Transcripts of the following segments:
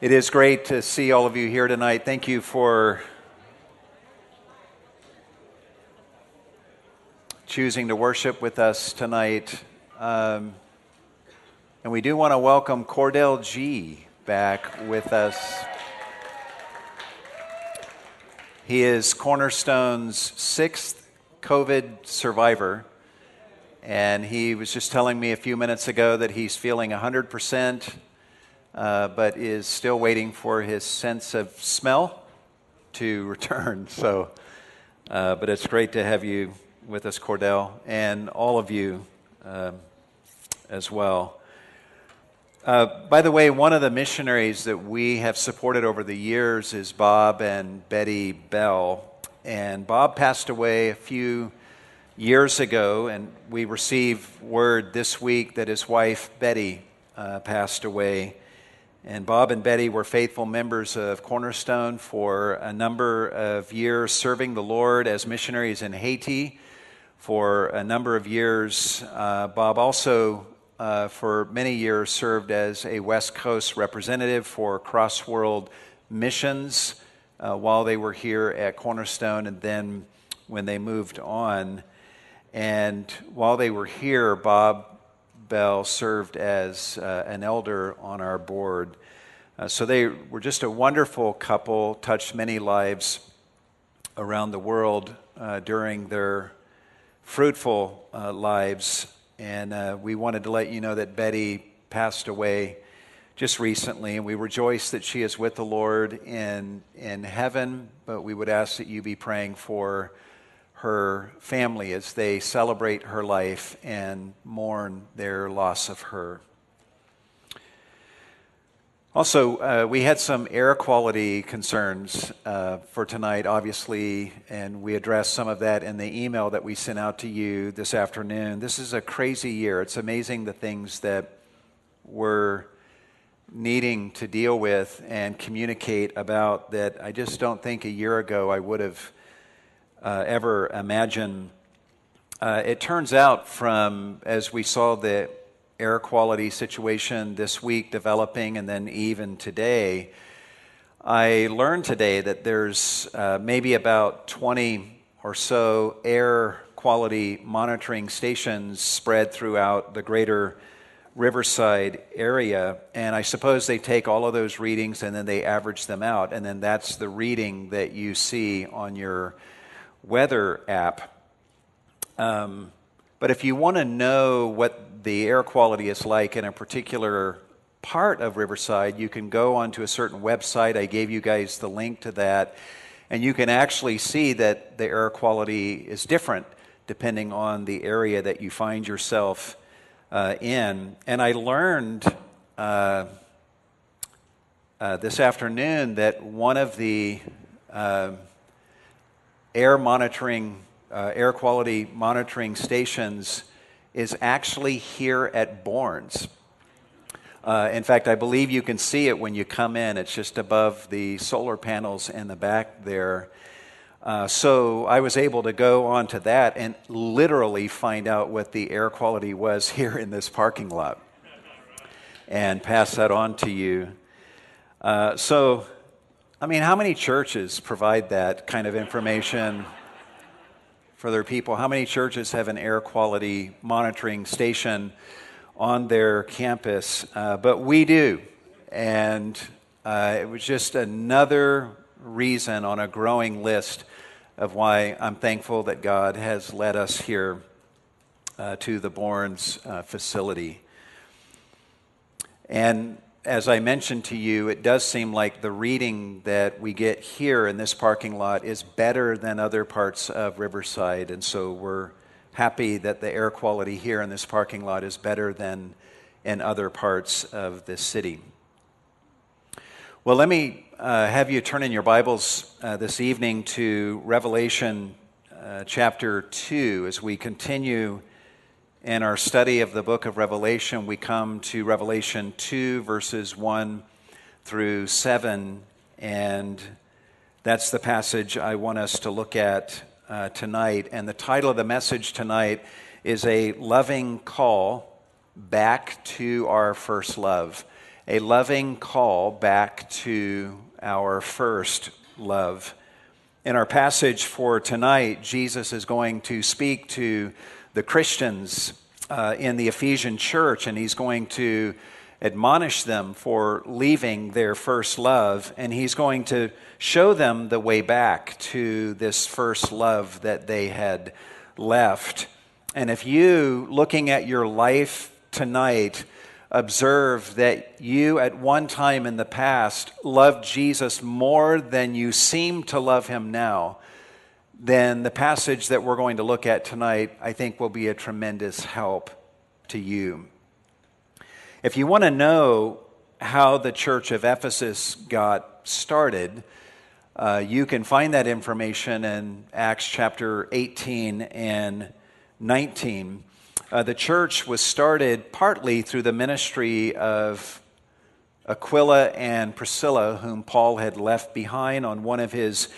It is great to see all of you here tonight. Thank you for choosing to worship with us tonight. Um, and we do want to welcome Cordell G back with us. He is Cornerstone's sixth COVID survivor. And he was just telling me a few minutes ago that he's feeling 100% uh, but is still waiting for his sense of smell to return. So, uh, but it's great to have you with us, Cordell, and all of you um, as well. Uh, by the way, one of the missionaries that we have supported over the years is Bob and Betty Bell. And Bob passed away a few years ago, and we received word this week that his wife, Betty, uh, passed away. And Bob and Betty were faithful members of Cornerstone for a number of years, serving the Lord as missionaries in Haiti for a number of years. Uh, Bob also, uh, for many years, served as a West Coast representative for Cross World Missions uh, while they were here at Cornerstone and then when they moved on. And while they were here, Bob Bell served as uh, an elder on our board. Uh, so they were just a wonderful couple, touched many lives around the world uh, during their fruitful uh, lives. And uh, we wanted to let you know that Betty passed away just recently, and we rejoice that she is with the Lord in, in heaven. But we would ask that you be praying for family as they celebrate her life and mourn their loss of her. Also, uh, we had some air quality concerns uh, for tonight, obviously, and we addressed some of that in the email that we sent out to you this afternoon. This is a crazy year. It's amazing the things that we're needing to deal with and communicate about that I just don't think a year ago I would have uh, ever imagine. Uh, it turns out from, as we saw the air quality situation this week developing and then even today, I learned today that there's uh, maybe about 20 or so air quality monitoring stations spread throughout the greater Riverside area. And I suppose they take all of those readings and then they average them out. And then that's the reading that you see on your weather app. Um, but if you want to know what the air quality is like in a particular part of Riverside, you can go onto a certain website. I gave you guys the link to that. And you can actually see that the air quality is different depending on the area that you find yourself uh, in. And I learned uh, uh, this afternoon that one of the uh, air monitoring, uh, air quality monitoring stations is actually here at Bourns. Uh, in fact, I believe you can see it when you come in. It's just above the solar panels in the back there. Uh, so I was able to go onto that and literally find out what the air quality was here in this parking lot and pass that on to you. Uh, so I mean, how many churches provide that kind of information for their people? How many churches have an air quality monitoring station on their campus? Uh, but we do. And uh, it was just another reason on a growing list of why I'm thankful that God has led us here uh, to the Bourns uh, facility. And as I mentioned to you, it does seem like the reading that we get here in this parking lot is better than other parts of Riverside. And so we're happy that the air quality here in this parking lot is better than in other parts of the city. Well, let me uh, have you turn in your Bibles uh, this evening to Revelation uh, chapter 2 as we continue in our study of the book of Revelation, we come to Revelation 2, verses 1 through 7, and that's the passage I want us to look at uh, tonight. And the title of the message tonight is A Loving Call Back to Our First Love. a loving call back to our first love. In our passage for tonight, Jesus is going to speak to the Christians uh, in the Ephesian church, and he's going to admonish them for leaving their first love, and he's going to show them the way back to this first love that they had left. And if you, looking at your life tonight, observe that you at one time in the past loved Jesus more than you seem to love him now, then the passage that we're going to look at tonight, I think, will be a tremendous help to you. If you want to know how the church of Ephesus got started, uh, you can find that information in Acts chapter 18 and 19. Uh, the church was started partly through the ministry of Aquila and Priscilla, whom Paul had left behind on one of his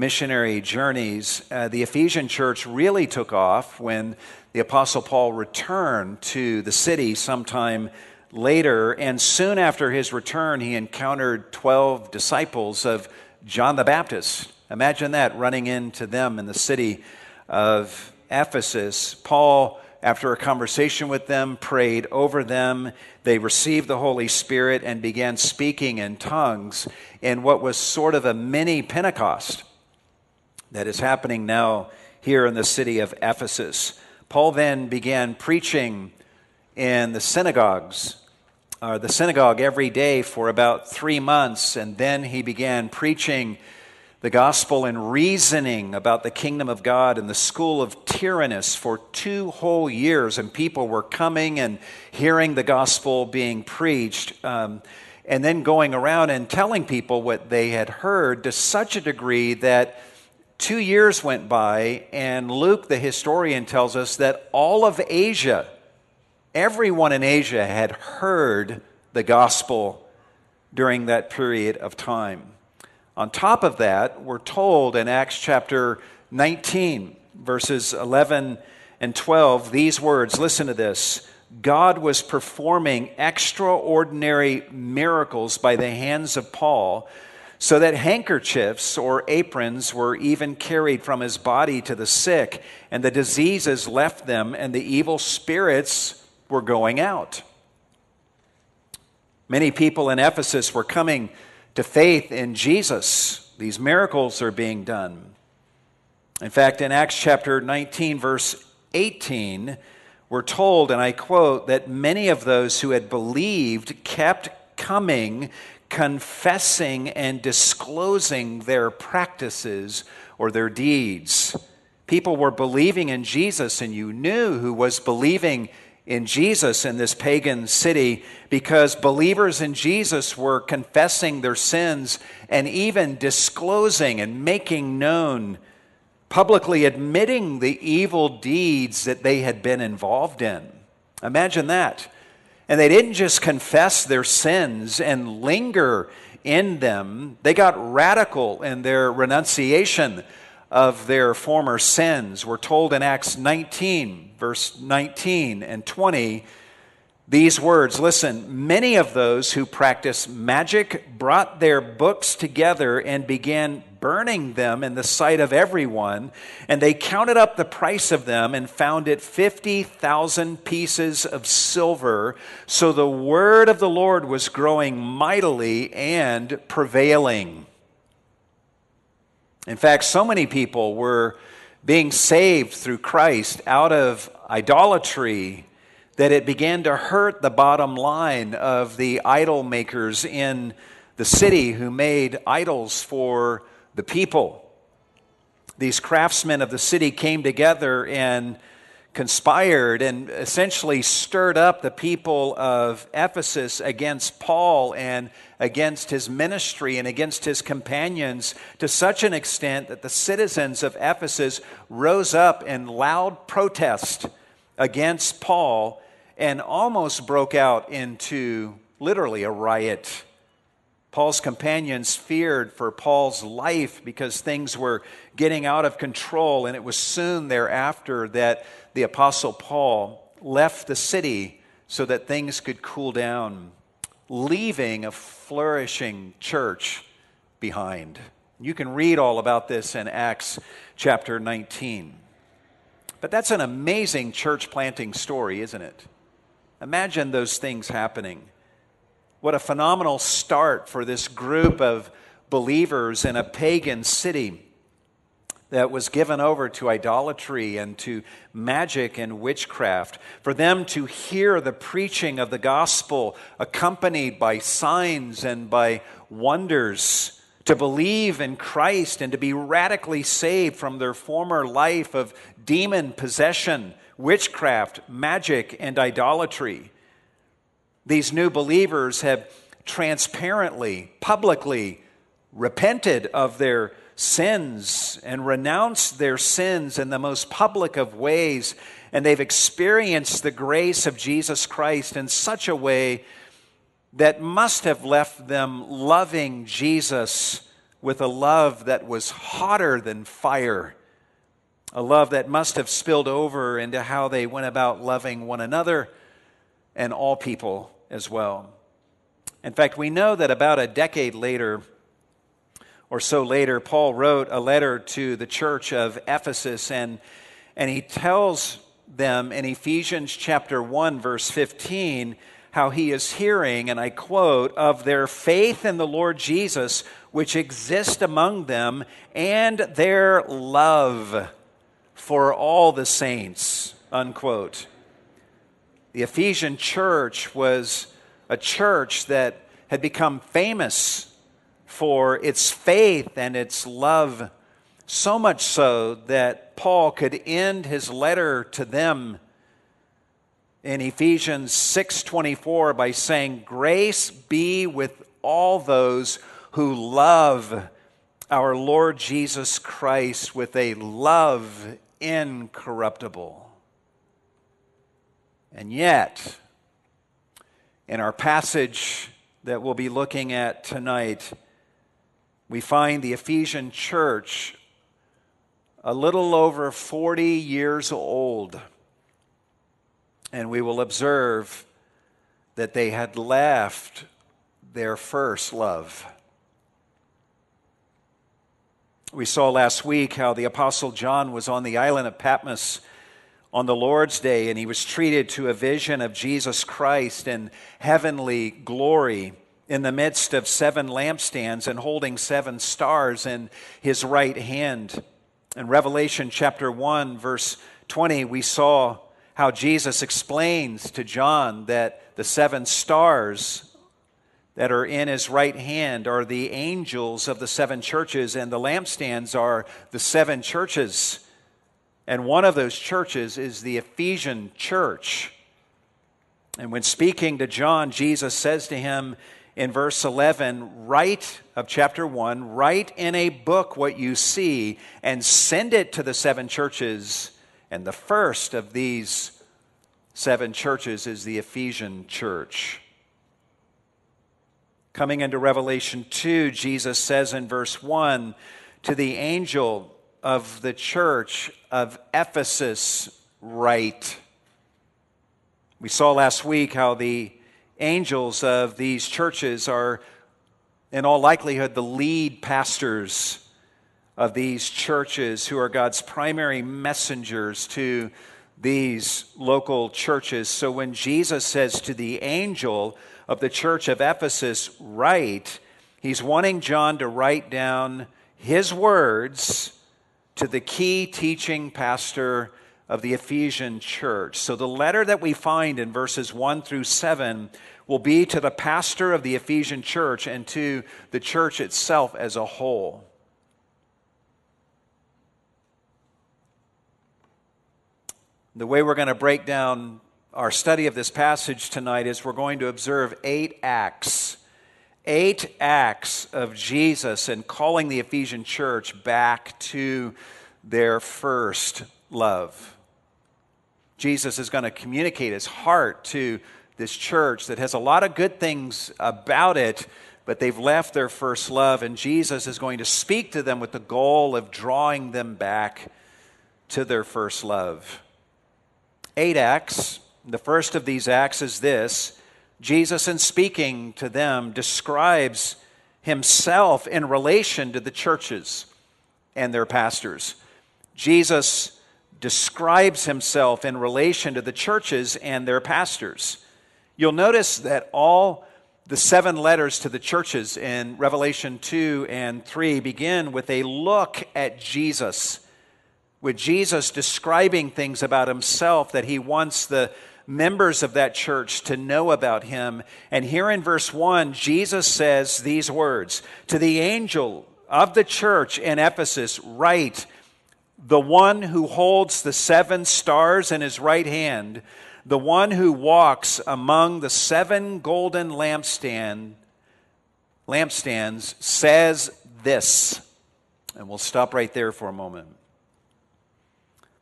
missionary journeys. Uh, the Ephesian church really took off when the Apostle Paul returned to the city sometime later, and soon after his return, he encountered 12 disciples of John the Baptist. Imagine that running into them in the city of Ephesus. Paul after a conversation with them, prayed over them. They received the Holy Spirit and began speaking in tongues in what was sort of a mini Pentecost that is happening now here in the city of Ephesus. Paul then began preaching in the synagogues, or the synagogue every day for about three months, and then he began preaching the gospel and reasoning about the kingdom of God in the school of Tyrannus for two whole years, and people were coming and hearing the gospel being preached, um, and then going around and telling people what they had heard to such a degree that two years went by, and Luke, the historian, tells us that all of Asia, everyone in Asia, had heard the gospel during that period of time. On top of that, we're told in Acts chapter 19, verses 11 and 12, these words listen to this. God was performing extraordinary miracles by the hands of Paul, so that handkerchiefs or aprons were even carried from his body to the sick, and the diseases left them, and the evil spirits were going out. Many people in Ephesus were coming to faith in Jesus. These miracles are being done. In fact, in Acts chapter 19, verse 18, we're told, and I quote, that many of those who had believed kept coming, confessing and disclosing their practices or their deeds. People were believing in Jesus, and you knew who was believing in Jesus in this pagan city because believers in Jesus were confessing their sins and even disclosing and making known, publicly admitting the evil deeds that they had been involved in. Imagine that. And they didn't just confess their sins and linger in them, they got radical in their renunciation of their former sins. We're told in Acts 19, verse 19 and 20, these words Listen, many of those who practiced magic brought their books together and began burning them in the sight of everyone, and they counted up the price of them and found it 50,000 pieces of silver. So the word of the Lord was growing mightily and prevailing. In fact, so many people were being saved through Christ out of idolatry that it began to hurt the bottom line of the idol makers in the city who made idols for the people. These craftsmen of the city came together and conspired and essentially stirred up the people of Ephesus against Paul and against his ministry and against his companions to such an extent that the citizens of Ephesus rose up in loud protest against Paul and almost broke out into literally a riot. Paul's companions feared for Paul's life because things were getting out of control, and it was soon thereafter that the Apostle Paul left the city so that things could cool down. leaving a flourishing church behind. You can read all about this in Acts chapter 19. But that's an amazing church planting story, isn't it? Imagine those things happening. What a phenomenal start for this group of believers in a pagan city that was given over to idolatry and to magic and witchcraft, for them to hear the preaching of the gospel accompanied by signs and by wonders, to believe in Christ and to be radically saved from their former life of demon possession, witchcraft, magic, and idolatry. These new believers have transparently, publicly repented of their sins and renounced their sins in the most public of ways, and they've experienced the grace of Jesus Christ in such a way that must have left them loving Jesus with a love that was hotter than fire, a love that must have spilled over into how they went about loving one another and all people as well. In fact, we know that about a decade later, or so later, Paul wrote a letter to the church of Ephesus, and, and he tells them in Ephesians chapter 1, verse 15, how he is hearing, and I quote, of their faith in the Lord Jesus, which exists among them, and their love for all the saints, unquote. The Ephesian church was a church that had become famous for its faith and its love, so much so that Paul could end his letter to them in Ephesians 6:24 by saying grace be with all those who love our Lord Jesus Christ with a love incorruptible. And yet in our passage that we'll be looking at tonight we find the Ephesian church a little over 40 years old. And we will observe that they had left their first love. We saw last week how the Apostle John was on the island of Patmos on the Lord's Day and he was treated to a vision of Jesus Christ in heavenly glory in the midst of seven lampstands and holding seven stars in his right hand. In Revelation chapter 1, verse 20, we saw how Jesus explains to John that the seven stars that are in his right hand are the angels of the seven churches, and the lampstands are the seven churches. And one of those churches is the Ephesian church. And when speaking to John, Jesus says to him, in verse 11, write of chapter 1, write in a book what you see and send it to the seven churches. And the first of these seven churches is the Ephesian church. Coming into Revelation 2, Jesus says in verse 1 to the angel of the church of Ephesus, write. We saw last week how the angels of these churches are, in all likelihood, the lead pastors of these churches who are God's primary messengers to these local churches. So when Jesus says to the angel of the church of Ephesus, write, he's wanting John to write down his words to the key teaching pastor of the Ephesian church. So the letter that we find in verses 1 through 7 will be to the pastor of the Ephesian church and to the church itself as a whole. The way we're going to break down our study of this passage tonight is we're going to observe eight acts. Eight acts of Jesus in calling the Ephesian church back to their first love. Jesus is going to communicate his heart to this church that has a lot of good things about it, but they've left their first love. And Jesus is going to speak to them with the goal of drawing them back to their first love. Eight acts. The first of these acts is this Jesus, in speaking to them, describes himself in relation to the churches and their pastors. Jesus describes himself in relation to the churches and their pastors. You'll notice that all the seven letters to the churches in Revelation 2 and 3 begin with a look at Jesus, with Jesus describing things about himself that he wants the members of that church to know about him. And here in verse 1, Jesus says these words To the angel of the church in Ephesus, write, the one who holds the seven stars in his right hand, the one who walks among the seven golden lampstand, lampstands, says this. And we'll stop right there for a moment.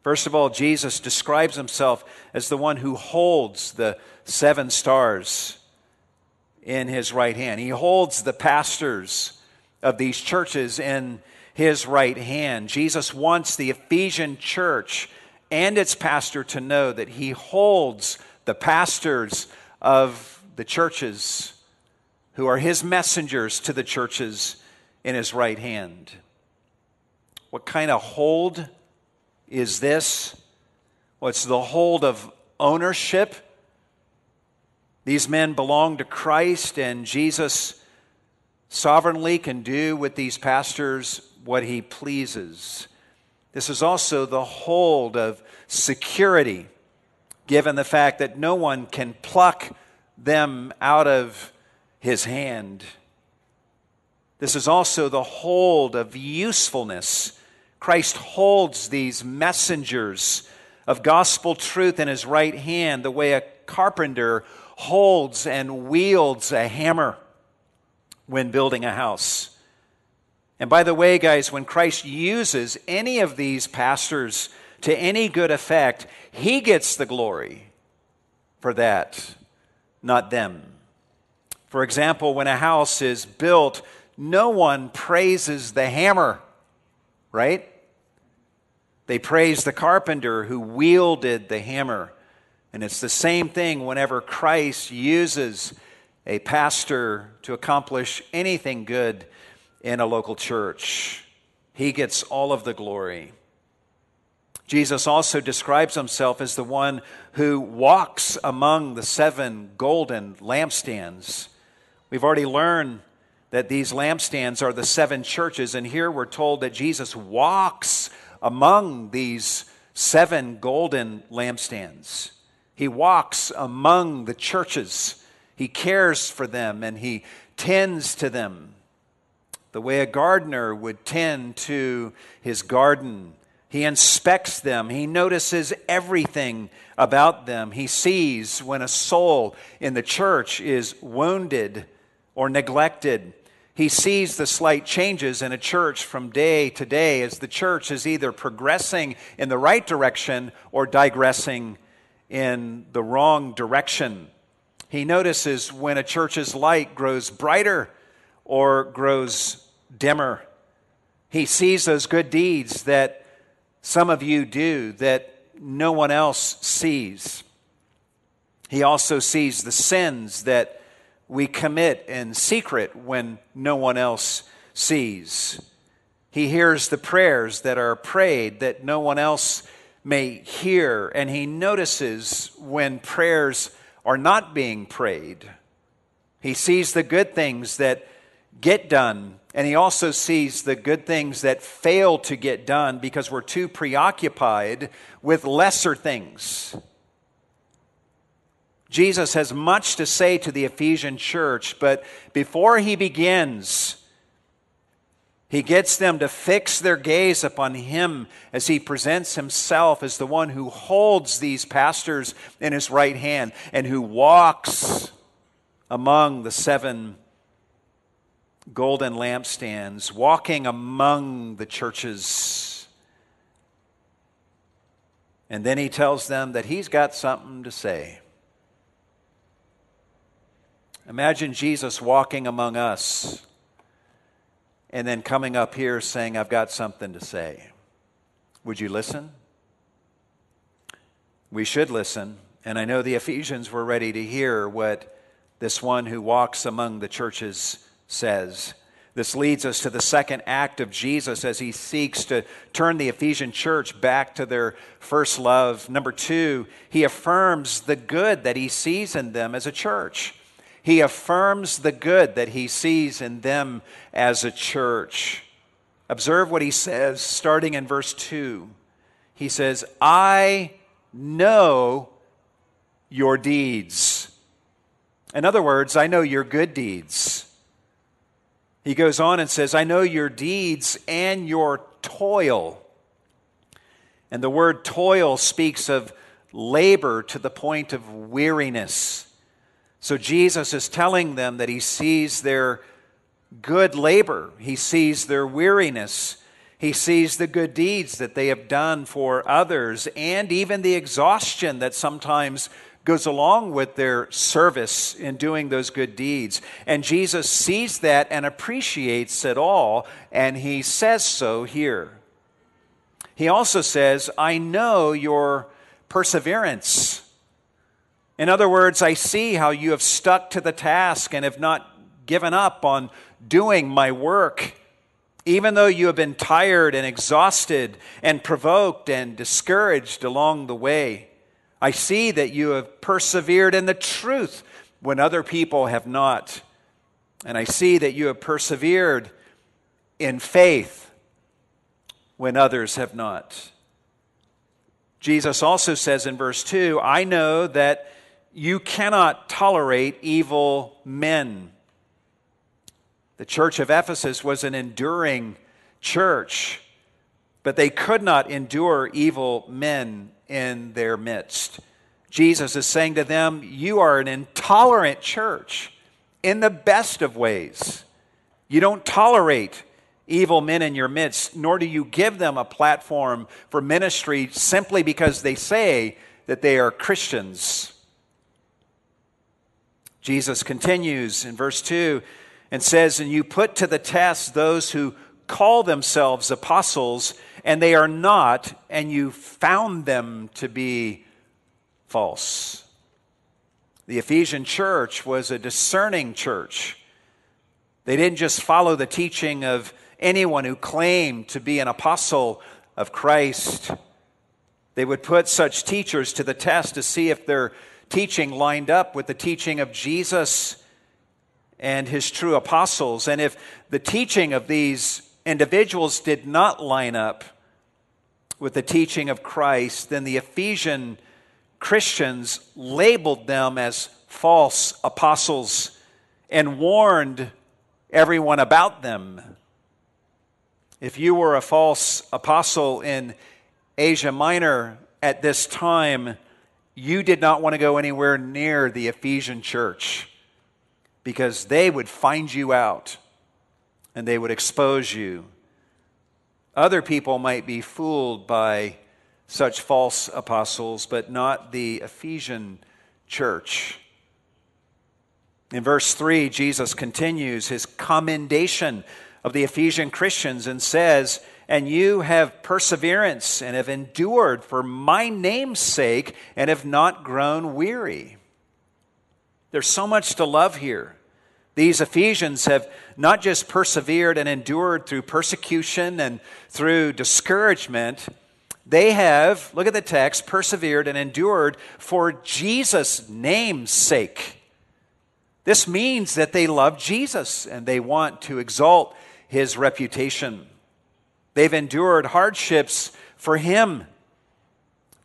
First of all, Jesus describes himself as the one who holds the seven stars in his right hand. He holds the pastors of these churches in his right hand. Jesus wants the Ephesian church and its pastor to know that he holds the pastors of the churches who are his messengers to the churches in his right hand. What kind of hold is this? What's the hold of ownership? These men belong to Christ, and Jesus sovereignly can do with these pastors what he pleases. This is also the hold of security, given the fact that no one can pluck them out of his hand. This is also the hold of usefulness Christ holds these messengers of gospel truth in his right hand the way a carpenter holds and wields a hammer when building a house. And by the way, guys, when Christ uses any of these pastors to any good effect, he gets the glory for that, not them. For example, when a house is built, no one praises the hammer right? They praise the carpenter who wielded the hammer. And it's the same thing whenever Christ uses a pastor to accomplish anything good in a local church. He gets all of the glory. Jesus also describes himself as the one who walks among the seven golden lampstands. We've already learned that these lampstands are the seven churches, and here we're told that Jesus walks among these seven golden lampstands. He walks among the churches. He cares for them and he tends to them the way a gardener would tend to his garden. He inspects them. He notices everything about them. He sees when a soul in the church is wounded or neglected. He sees the slight changes in a church from day to day as the church is either progressing in the right direction or digressing in the wrong direction. He notices when a church's light grows brighter or grows dimmer. He sees those good deeds that some of you do that no one else sees. He also sees the sins that we commit in secret when no one else sees. He hears the prayers that are prayed that no one else may hear, and he notices when prayers are not being prayed. He sees the good things that get done, and he also sees the good things that fail to get done because we're too preoccupied with lesser things. Jesus has much to say to the Ephesian church, but before he begins, he gets them to fix their gaze upon him as he presents himself as the one who holds these pastors in his right hand and who walks among the seven golden lampstands, walking among the churches. And then he tells them that he's got something to say. Imagine Jesus walking among us and then coming up here saying, I've got something to say. Would you listen? We should listen. And I know the Ephesians were ready to hear what this one who walks among the churches says. This leads us to the second act of Jesus as he seeks to turn the Ephesian church back to their first love. Number two, he affirms the good that he sees in them as a church. He affirms the good that he sees in them as a church. Observe what he says starting in verse 2. He says, I know your deeds. In other words, I know your good deeds. He goes on and says, I know your deeds and your toil. And the word toil speaks of labor to the point of weariness. So Jesus is telling them that he sees their good labor, he sees their weariness, he sees the good deeds that they have done for others, and even the exhaustion that sometimes goes along with their service in doing those good deeds. And Jesus sees that and appreciates it all, and he says so here. He also says, I know your perseverance. In other words, I see how you have stuck to the task and have not given up on doing my work. Even though you have been tired and exhausted and provoked and discouraged along the way. I see that you have persevered in the truth when other people have not. And I see that you have persevered in faith when others have not. Jesus also says in verse 2 I know that you cannot tolerate evil men. The church of Ephesus was an enduring church, but they could not endure evil men in their midst. Jesus is saying to them, You are an intolerant church in the best of ways. You don't tolerate evil men in your midst, nor do you give them a platform for ministry simply because they say that they are Christians. Jesus continues in verse 2 and says, And you put to the test those who call themselves apostles and they are not, and you found them to be false. The Ephesian church was a discerning church. They didn't just follow the teaching of anyone who claimed to be an apostle of Christ. They would put such teachers to the test to see if their teaching lined up with the teaching of Jesus and his true apostles. And if the teaching of these individuals did not line up with the teaching of Christ, then the Ephesian Christians labeled them as false apostles and warned everyone about them. If you were a false apostle in Asia Minor at this time, you did not want to go anywhere near the Ephesian church because they would find you out and they would expose you. Other people might be fooled by such false apostles, but not the Ephesian church. In verse 3, Jesus continues his commendation of the Ephesian Christians and says, And you have perseverance and have endured for my name's sake and have not grown weary. There's so much to love here. These Ephesians have not just persevered and endured through persecution and through discouragement, they have, look at the text, persevered and endured for Jesus' name's sake. This means that they love Jesus and they want to exalt his reputation. They've endured hardships for him.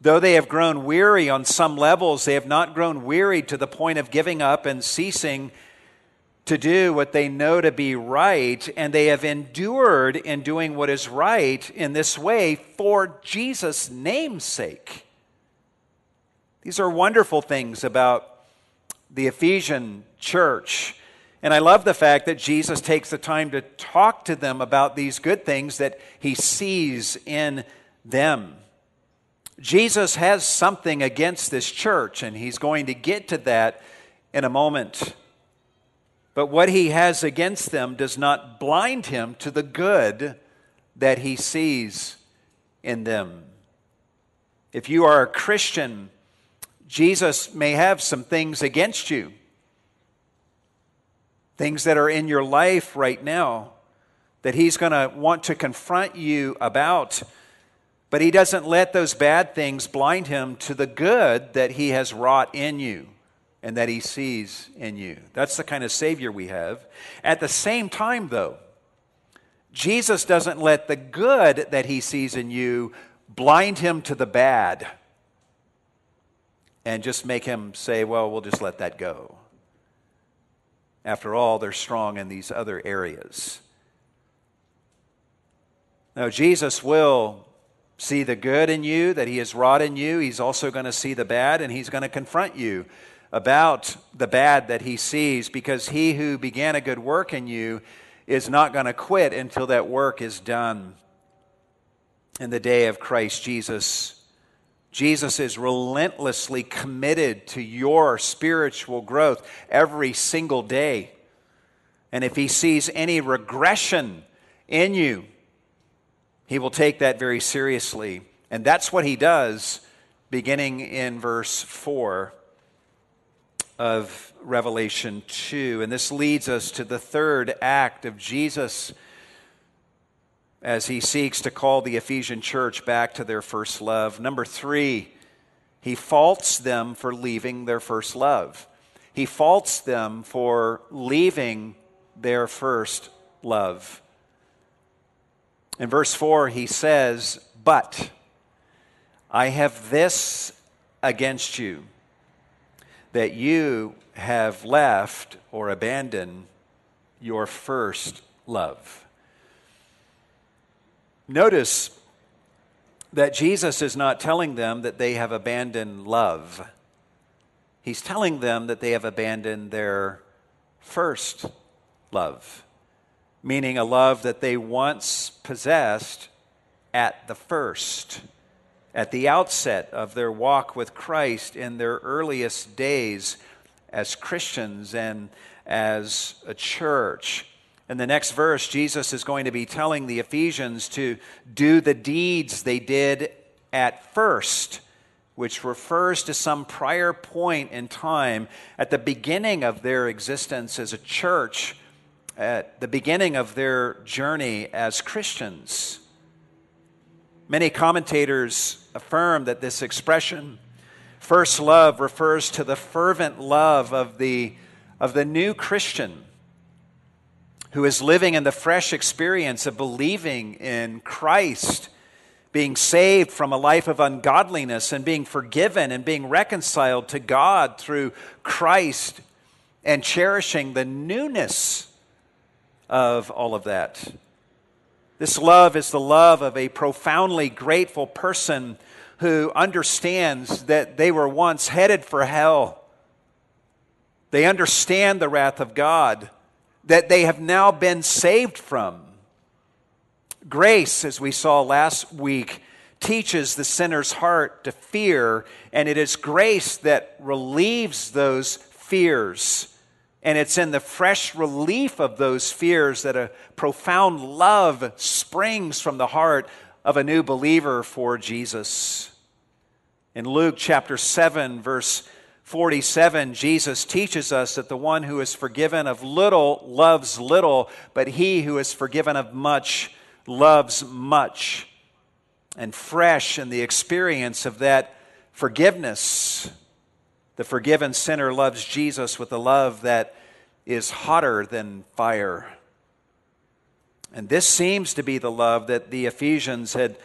Though they have grown weary on some levels, they have not grown weary to the point of giving up and ceasing to do what they know to be right, and they have endured in doing what is right in this way for Jesus' name's sake. These are wonderful things about the Ephesian church. And I love the fact that Jesus takes the time to talk to them about these good things that he sees in them. Jesus has something against this church, and he's going to get to that in a moment. But what he has against them does not blind him to the good that he sees in them. If you are a Christian, Jesus may have some things against you. Things that are in your life right now that He's going to want to confront you about. But He doesn't let those bad things blind Him to the good that He has wrought in you and that He sees in you. That's the kind of Savior we have. At the same time, though, Jesus doesn't let the good that He sees in you blind Him to the bad and just make Him say, well, we'll just let that go. After all, they're strong in these other areas. Now, Jesus will see the good in you that he has wrought in you. He's also going to see the bad, and he's going to confront you about the bad that he sees because he who began a good work in you is not going to quit until that work is done in the day of Christ Jesus. Jesus is relentlessly committed to your spiritual growth every single day. And if he sees any regression in you, he will take that very seriously. And that's what he does beginning in verse 4 of Revelation 2. And this leads us to the third act of Jesus as he seeks to call the Ephesian church back to their first love. Number three, he faults them for leaving their first love. He faults them for leaving their first love. In verse 4, he says, But I have this against you, that you have left or abandoned your first love. Notice that Jesus is not telling them that they have abandoned love. He's telling them that they have abandoned their first love meaning a love that they once possessed at the first, at the outset of their walk with Christ in their earliest days as Christians and as a church. In the next verse, Jesus is going to be telling the Ephesians to do the deeds they did at first, which refers to some prior point in time at the beginning of their existence as a church at the beginning of their journey as Christians. Many commentators affirm that this expression, first love, refers to the fervent love of the, of the new Christian who is living in the fresh experience of believing in Christ, being saved from a life of ungodliness, and being forgiven and being reconciled to God through Christ, and cherishing the newness of all of that. This love is the love of a profoundly grateful person who understands that they were once headed for hell. They understand the wrath of God that they have now been saved from. Grace, as we saw last week, teaches the sinner's heart to fear, and it is grace that relieves those fears and it's in the fresh relief of those fears that a profound love springs from the heart of a new believer for Jesus. In Luke chapter 7, verse 47, Jesus teaches us that the one who is forgiven of little loves little, but he who is forgiven of much loves much. And fresh in the experience of that forgiveness, the forgiven sinner loves Jesus with a love that is hotter than fire. And this seems to be the love that the Ephesians had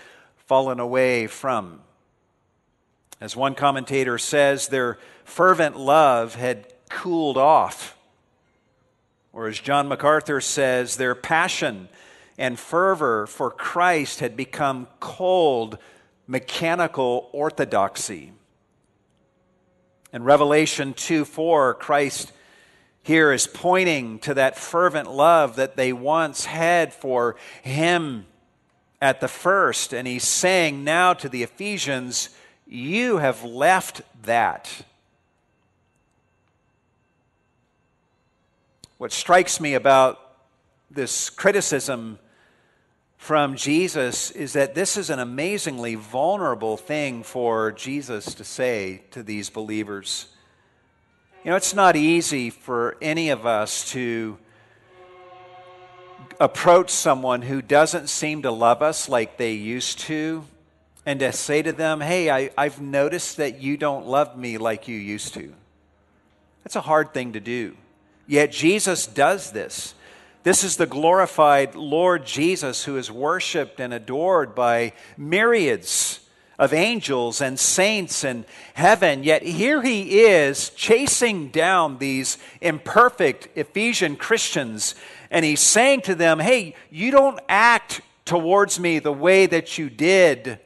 fallen away from. As one commentator says, their fervent love had cooled off. Or as John MacArthur says, their passion and fervor for Christ had become cold, mechanical orthodoxy. In Revelation 2 4, Christ here is pointing to that fervent love that they once had for Him at the first. And he's saying now to the Ephesians, You have left that. What strikes me about this criticism from Jesus is that this is an amazingly vulnerable thing for Jesus to say to these believers. You know, it's not easy for any of us to approach someone who doesn't seem to love us like they used to and to say to them, Hey, I, I've noticed that you don't love me like you used to. That's a hard thing to do. Yet Jesus does this. This is the glorified Lord Jesus who is worshiped and adored by myriads of angels and saints in heaven. Yet here he is chasing down these imperfect Ephesian Christians, and he's saying to them, Hey, you don't act towards me the way that you did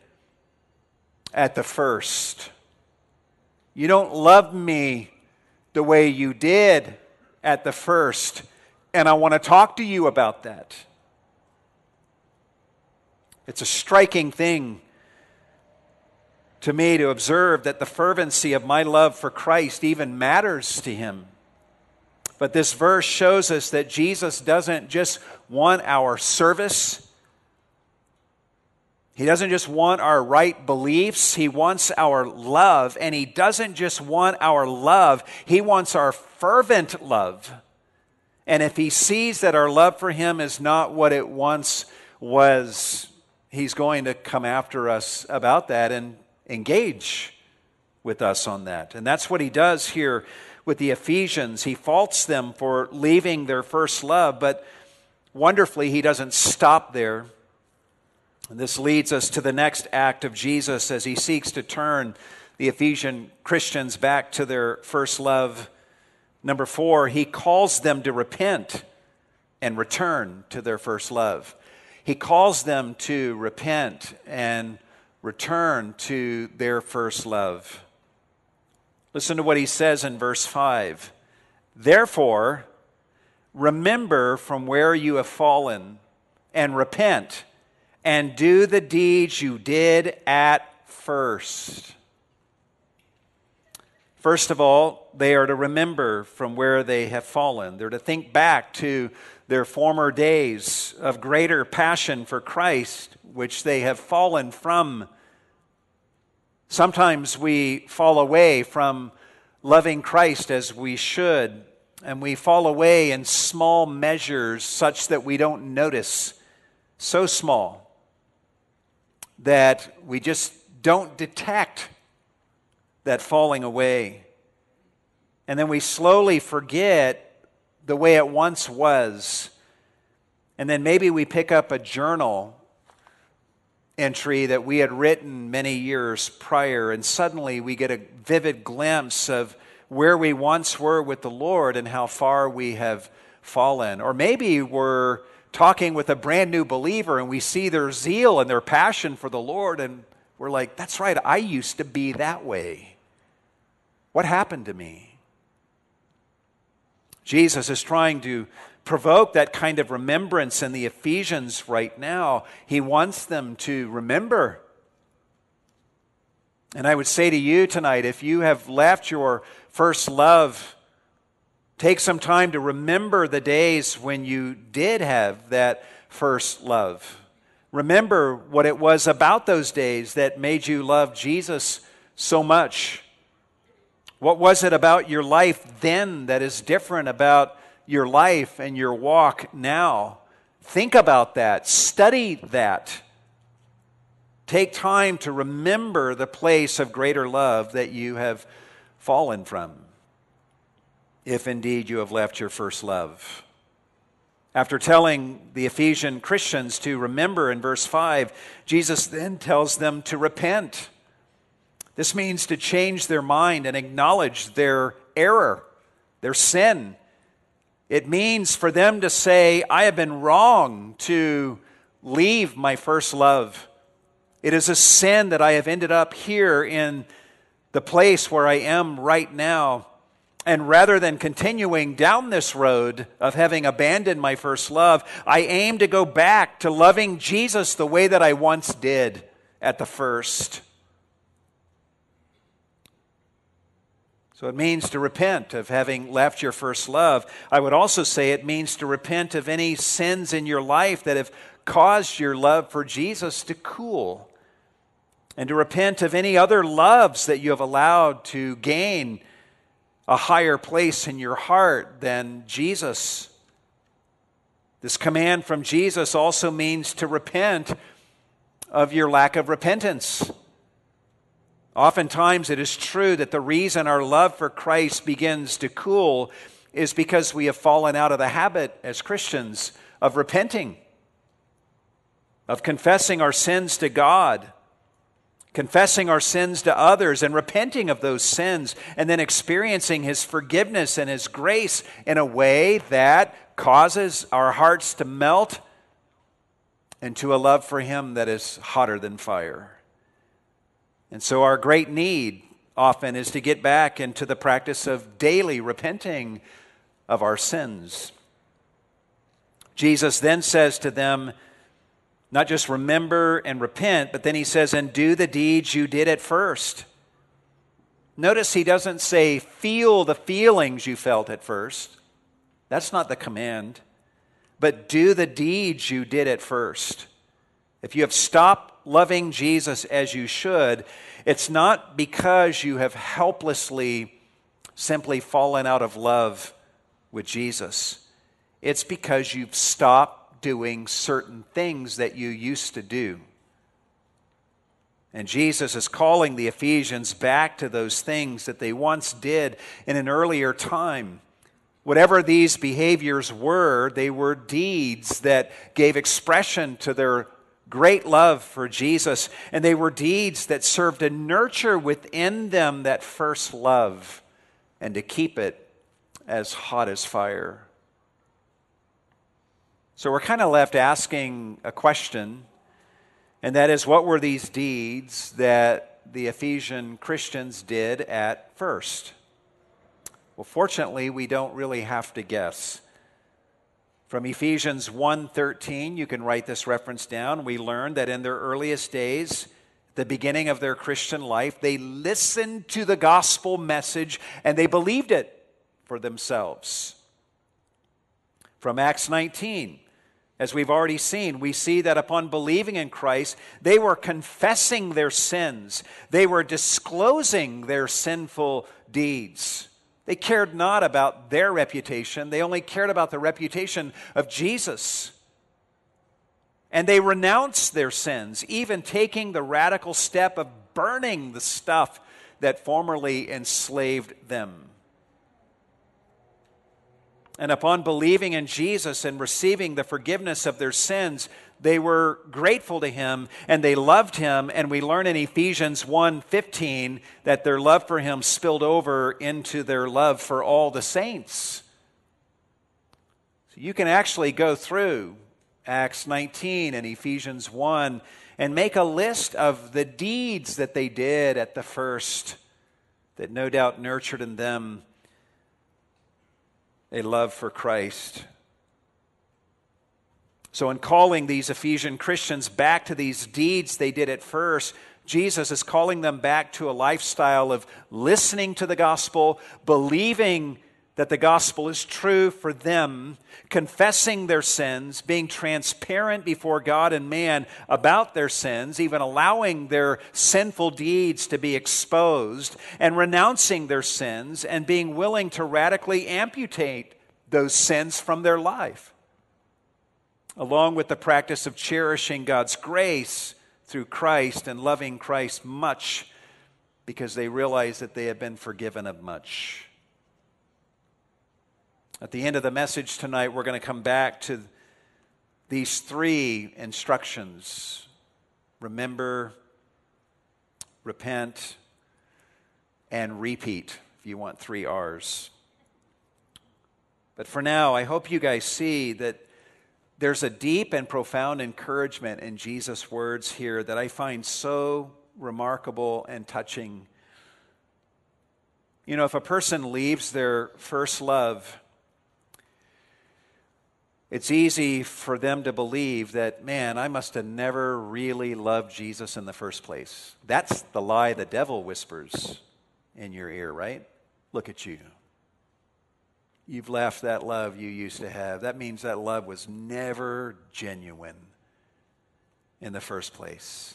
at the first. You don't love me the way you did at the first. And I want to talk to you about that. It's a striking thing to me to observe that the fervency of my love for Christ even matters to him. But this verse shows us that Jesus doesn't just want our service. He doesn't just want our right beliefs, He wants our love. And He doesn't just want our love, He wants our fervent love. And if He sees that our love for Him is not what it once was, He's going to come after us about that and engage with us on that. And that's what He does here with the Ephesians. He faults them for leaving their first love, but wonderfully, He doesn't stop there. And this leads us to the next act of Jesus as he seeks to turn the Ephesian Christians back to their first love. Number four, he calls them to repent and return to their first love. He calls them to repent and return to their first love. Listen to what he says in verse 5. Therefore, remember from where you have fallen and repent and do the deeds you did at first. First of all, they are to remember from where they have fallen. They're to think back to their former days of greater passion for Christ, which they have fallen from. Sometimes we fall away from loving Christ as we should, and we fall away in small measures such that we don't notice. So small that we just don't detect that falling away. And then we slowly forget the way it once was. And then maybe we pick up a journal entry that we had written many years prior, and suddenly we get a vivid glimpse of where we once were with the Lord and how far we have fallen. Or maybe we're talking with a brand new believer and we see their zeal and their passion for the Lord, and we're like, that's right, I used to be that way. What happened to me? Jesus is trying to provoke that kind of remembrance in the Ephesians right now. He wants them to remember. And I would say to you tonight if you have left your first love, Take some time to remember the days when you did have that first love. Remember what it was about those days that made you love Jesus so much. What was it about your life then that is different about your life and your walk now? Think about that. Study that. Take time to remember the place of greater love that you have fallen from if indeed you have left your first love. After telling the Ephesian Christians to remember in verse 5, Jesus then tells them to repent. This means to change their mind and acknowledge their error, their sin. It means for them to say, I have been wrong to leave my first love. It is a sin that I have ended up here in the place where I am right now. And rather than continuing down this road of having abandoned my first love, I aim to go back to loving Jesus the way that I once did at the first. So it means to repent of having left your first love. I would also say it means to repent of any sins in your life that have caused your love for Jesus to cool. And to repent of any other loves that you have allowed to gain a higher place in your heart than Jesus. This command from Jesus also means to repent of your lack of repentance. Oftentimes, it is true that the reason our love for Christ begins to cool is because we have fallen out of the habit as Christians of repenting, of confessing our sins to God, confessing our sins to others, and repenting of those sins, and then experiencing His forgiveness and His grace in a way that causes our hearts to melt into a love for Him that is hotter than fire. And so, our great need often is to get back into the practice of daily repenting of our sins. Jesus then says to them, not just remember and repent, but then he says, and do the deeds you did at first. Notice he doesn't say, feel the feelings you felt at first. That's not the command. But do the deeds you did at first. If you have stopped loving Jesus as you should, it's not because you have helplessly simply fallen out of love with Jesus. It's because you've stopped doing certain things that you used to do. And Jesus is calling the Ephesians back to those things that they once did in an earlier time. Whatever these behaviors were, they were deeds that gave expression to their great love for Jesus, and they were deeds that served to nurture within them that first love and to keep it as hot as fire. So we're kind of left asking a question, and that is what were these deeds that the Ephesian Christians did at first? Well, fortunately, we don't really have to guess. From Ephesians 1:13, you can write this reference down. We learn that in their earliest days, the beginning of their Christian life, they listened to the gospel message and they believed it for themselves. From Acts 19, as we've already seen, we see that upon believing in Christ, they were confessing their sins. They were disclosing their sinful deeds. They cared not about their reputation, they only cared about the reputation of Jesus. And they renounced their sins, even taking the radical step of burning the stuff that formerly enslaved them. And upon believing in Jesus and receiving the forgiveness of their sins, they were grateful to him and they loved him and we learn in Ephesians 1:15 that their love for him spilled over into their love for all the saints. So you can actually go through Acts 19 and Ephesians 1 and make a list of the deeds that they did at the first that no doubt nurtured in them a love for Christ. So, in calling these Ephesian Christians back to these deeds they did at first, Jesus is calling them back to a lifestyle of listening to the gospel, believing that the gospel is true for them, confessing their sins, being transparent before God and man about their sins, even allowing their sinful deeds to be exposed, and renouncing their sins and being willing to radically amputate those sins from their life along with the practice of cherishing God's grace through Christ and loving Christ much because they realize that they have been forgiven of much. At the end of the message tonight, we're going to come back to these three instructions remember, repent, and repeat, if you want three R's. But for now, I hope you guys see that there's a deep and profound encouragement in Jesus' words here that I find so remarkable and touching. You know, if a person leaves their first love, it's easy for them to believe that, man, I must have never really loved Jesus in the first place. That's the lie the devil whispers in your ear, right? Look at you you've left that love you used to have. That means that love was never genuine in the first place.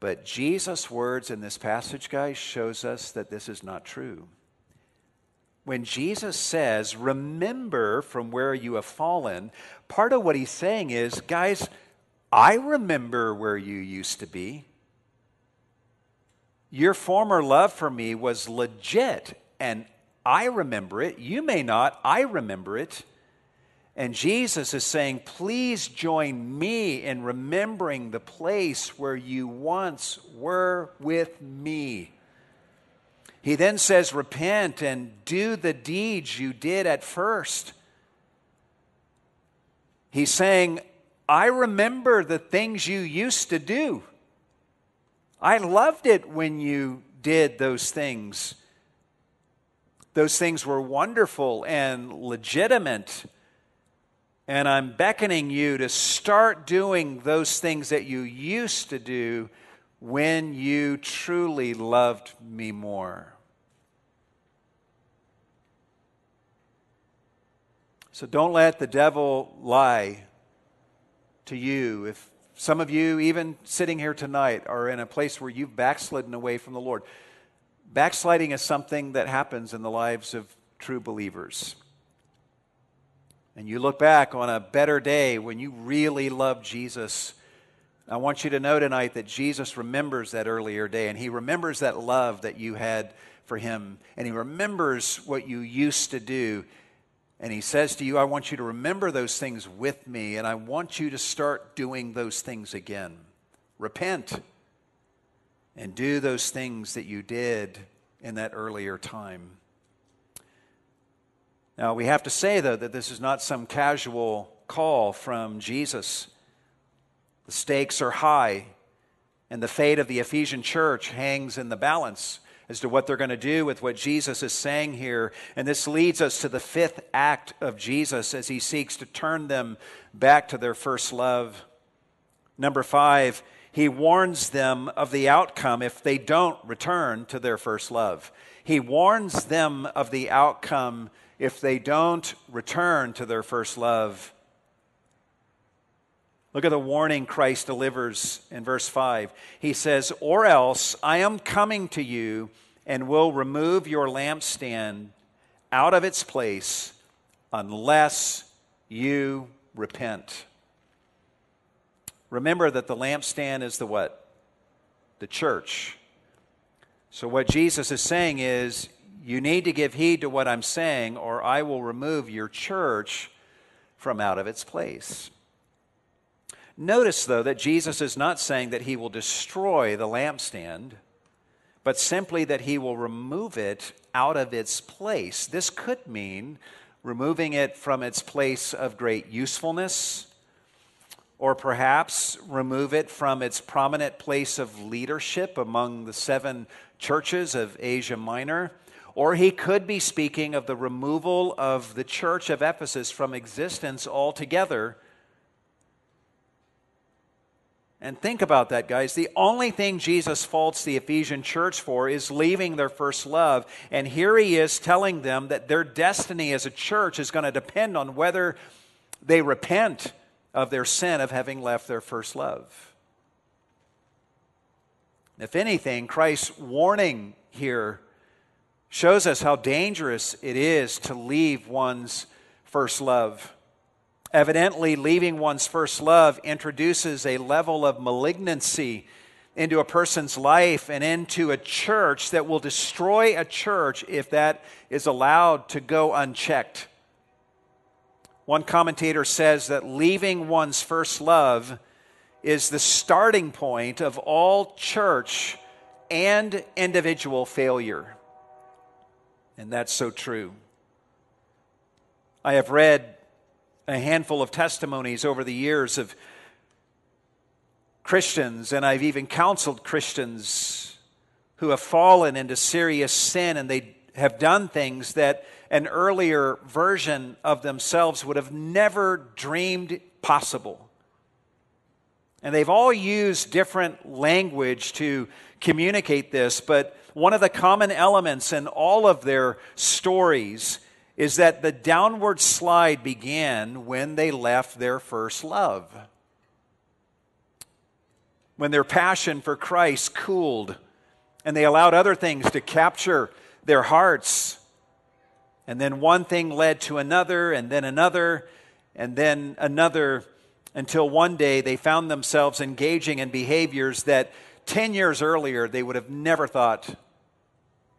But Jesus' words in this passage, guys, shows us that this is not true. When Jesus says, Remember from where you have fallen, part of what he's saying is, guys, I remember where you used to be. Your former love for me was legit, and I remember it. You may not, I remember it. And Jesus is saying, Please join me in remembering the place where you once were with me. He then says, Repent and do the deeds you did at first. He's saying, I remember the things you used to do. I loved it when you did those things. Those things were wonderful and legitimate. And I'm beckoning you to start doing those things that you used to do when you truly loved me more. So don't let the devil lie to you. If some of you, even sitting here tonight, are in a place where you've backslidden away from the Lord, backsliding is something that happens in the lives of true believers. And you look back on a better day when you really loved Jesus I want you to know tonight that Jesus remembers that earlier day and he remembers that love that you had for him and he remembers what you used to do. And he says to you, I want you to remember those things with me and I want you to start doing those things again. Repent and do those things that you did in that earlier time. Now, we have to say, though, that this is not some casual call from Jesus. The stakes are high, and the fate of the Ephesian church hangs in the balance as to what they're going to do with what Jesus is saying here. And this leads us to the fifth act of Jesus as he seeks to turn them back to their first love. Number five, he warns them of the outcome if they don't return to their first love. He warns them of the outcome if they don't return to their first love. Look at the warning Christ delivers in verse 5. He says, Or else I am coming to you and will remove your lampstand out of its place unless you repent. Remember that the lampstand is the what? The church. So, what Jesus is saying is, you need to give heed to what I'm saying, or I will remove your church from out of its place. Notice, though, that Jesus is not saying that he will destroy the lampstand, but simply that he will remove it out of its place. This could mean removing it from its place of great usefulness, or perhaps remove it from its prominent place of leadership among the seven churches of Asia Minor. Or he could be speaking of the removal of the church of Ephesus from existence altogether and think about that, guys. The only thing Jesus faults the Ephesian church for is leaving their first love. And here he is telling them that their destiny as a church is going to depend on whether they repent of their sin of having left their first love. If anything, Christ's warning here shows us how dangerous it is to leave one's first love. Evidently, leaving one's first love introduces a level of malignancy into a person's life and into a church that will destroy a church if that is allowed to go unchecked. One commentator says that leaving one's first love is the starting point of all church and individual failure. And that's so true. I have read a handful of testimonies over the years of Christians, and I've even counseled Christians who have fallen into serious sin and they have done things that an earlier version of themselves would have never dreamed possible. And they've all used different language to communicate this, but one of the common elements in all of their stories is that the downward slide began when they left their first love. When their passion for Christ cooled and they allowed other things to capture their hearts. And then one thing led to another, and then another, and then another, until one day they found themselves engaging in behaviors that 10 years earlier they would have never thought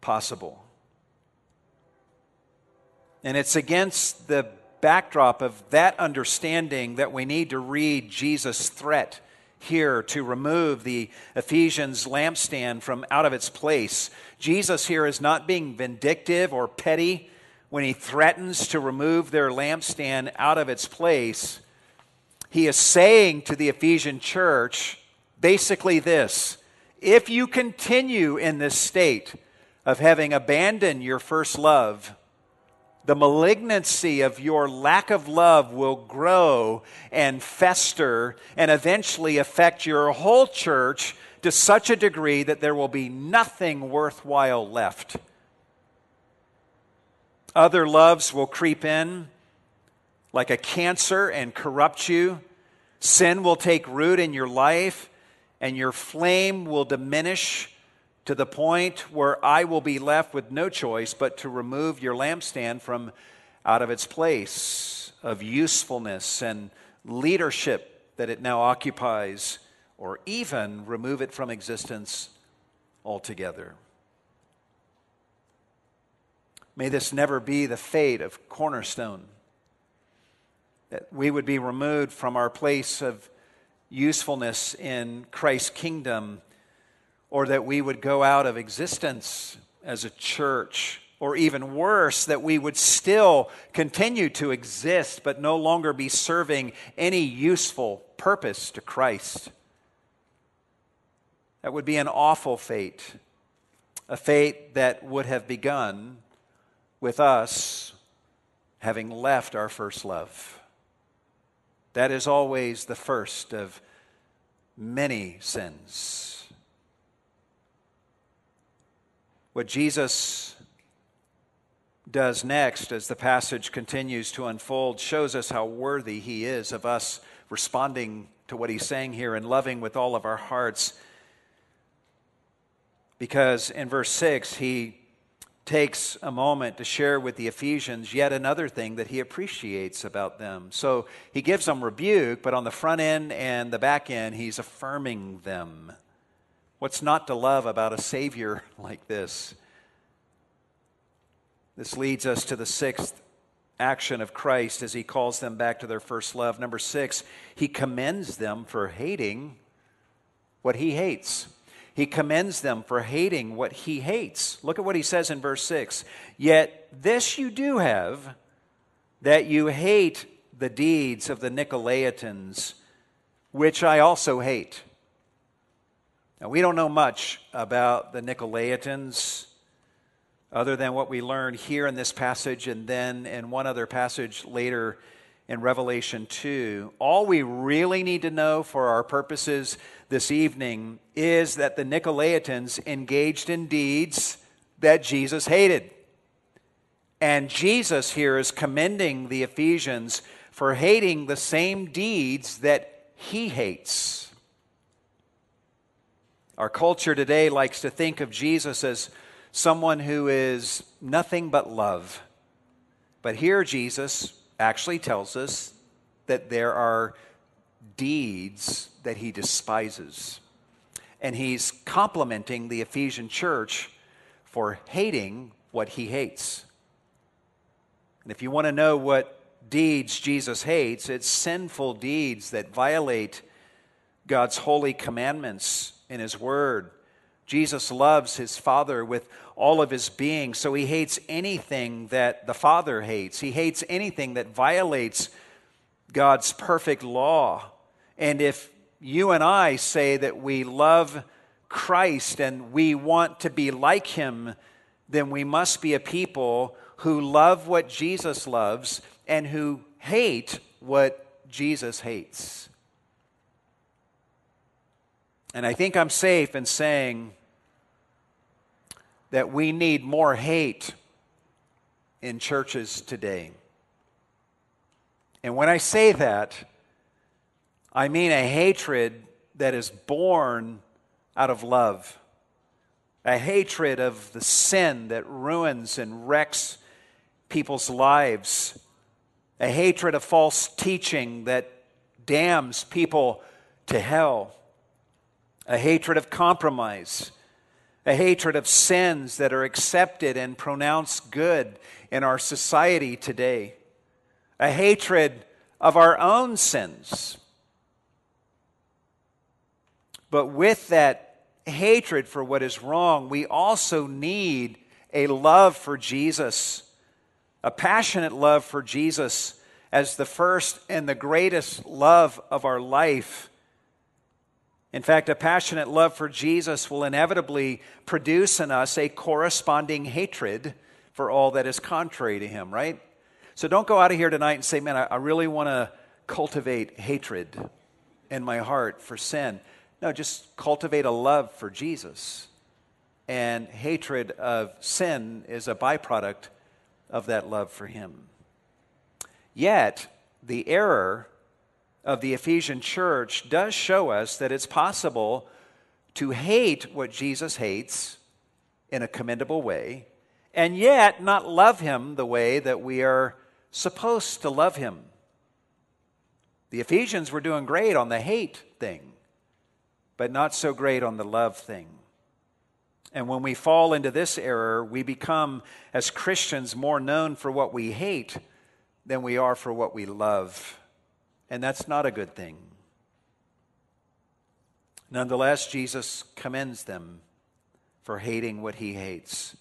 possible. And it's against the backdrop of that understanding that we need to read Jesus' threat here to remove the Ephesians lampstand from out of its place. Jesus here is not being vindictive or petty when he threatens to remove their lampstand out of its place. He is saying to the Ephesian church basically this if you continue in this state of having abandoned your first love, the malignancy of your lack of love will grow and fester and eventually affect your whole church to such a degree that there will be nothing worthwhile left. Other loves will creep in like a cancer and corrupt you. Sin will take root in your life, and your flame will diminish to the point where I will be left with no choice but to remove your lampstand from out of its place of usefulness and leadership that it now occupies, or even remove it from existence altogether. May this never be the fate of Cornerstone, that we would be removed from our place of usefulness in Christ's kingdom or that we would go out of existence as a church, or even worse, that we would still continue to exist but no longer be serving any useful purpose to Christ. That would be an awful fate, a fate that would have begun with us having left our first love. That is always the first of many sins. What Jesus does next, as the passage continues to unfold, shows us how worthy he is of us responding to what he's saying here and loving with all of our hearts. Because in verse 6, he takes a moment to share with the Ephesians yet another thing that he appreciates about them. So he gives them rebuke, but on the front end and the back end, he's affirming them. What's not to love about a Savior like this? This leads us to the sixth action of Christ as he calls them back to their first love. Number six, he commends them for hating what he hates. He commends them for hating what he hates. Look at what he says in verse 6 Yet this you do have, that you hate the deeds of the Nicolaitans, which I also hate. Now, we don't know much about the Nicolaitans other than what we learn here in this passage and then in one other passage later in Revelation 2. All we really need to know for our purposes this evening is that the Nicolaitans engaged in deeds that Jesus hated. And Jesus here is commending the Ephesians for hating the same deeds that he hates. Our culture today likes to think of Jesus as someone who is nothing but love. But here, Jesus actually tells us that there are deeds that he despises. And he's complimenting the Ephesian church for hating what he hates. And if you want to know what deeds Jesus hates, it's sinful deeds that violate God's holy commandments in His Word. Jesus loves His Father with all of His being, so He hates anything that the Father hates. He hates anything that violates God's perfect law. And if you and I say that we love Christ and we want to be like Him, then we must be a people who love what Jesus loves and who hate what Jesus hates. And I think I'm safe in saying that we need more hate in churches today. And when I say that, I mean a hatred that is born out of love, a hatred of the sin that ruins and wrecks people's lives, a hatred of false teaching that damns people to hell, a hatred of compromise, a hatred of sins that are accepted and pronounced good in our society today, a hatred of our own sins. But with that hatred for what is wrong, we also need a love for Jesus, a passionate love for Jesus as the first and the greatest love of our life. In fact, a passionate love for Jesus will inevitably produce in us a corresponding hatred for all that is contrary to him, right? So don't go out of here tonight and say, man, I, really want to cultivate hatred in my heart for sin. No, just cultivate a love for Jesus. And hatred of sin is a byproduct of that love for him. Yet, the error of the Ephesian church does show us that it's possible to hate what Jesus hates in a commendable way and yet not love him the way that we are supposed to love him. The Ephesians were doing great on the hate thing, but not so great on the love thing. And when we fall into this error, we become, as Christians, more known for what we hate than we are for what we love. And that's not a good thing. Nonetheless, Jesus commends them for hating what he hates.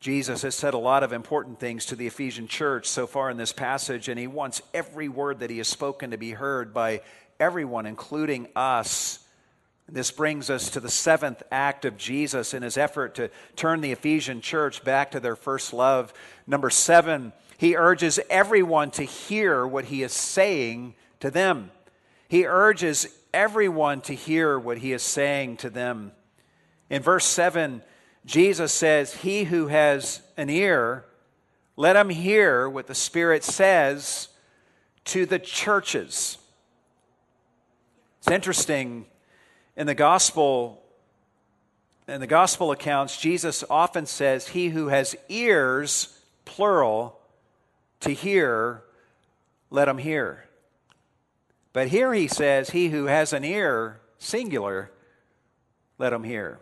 Jesus has said a lot of important things to the Ephesian church so far in this passage, and he wants every word that he has spoken to be heard by everyone, including us. This brings us to the seventh act of Jesus in his effort to turn the Ephesian church back to their first love. Number seven, he urges everyone to hear what he is saying to them. He urges everyone to hear what he is saying to them. In verse 7, Jesus says, He who has an ear, let him hear what the Spirit says to the churches. It's interesting in the gospel in the gospel accounts Jesus often says he who has ears plural to hear let him hear. But here he says he who has an ear singular let him hear.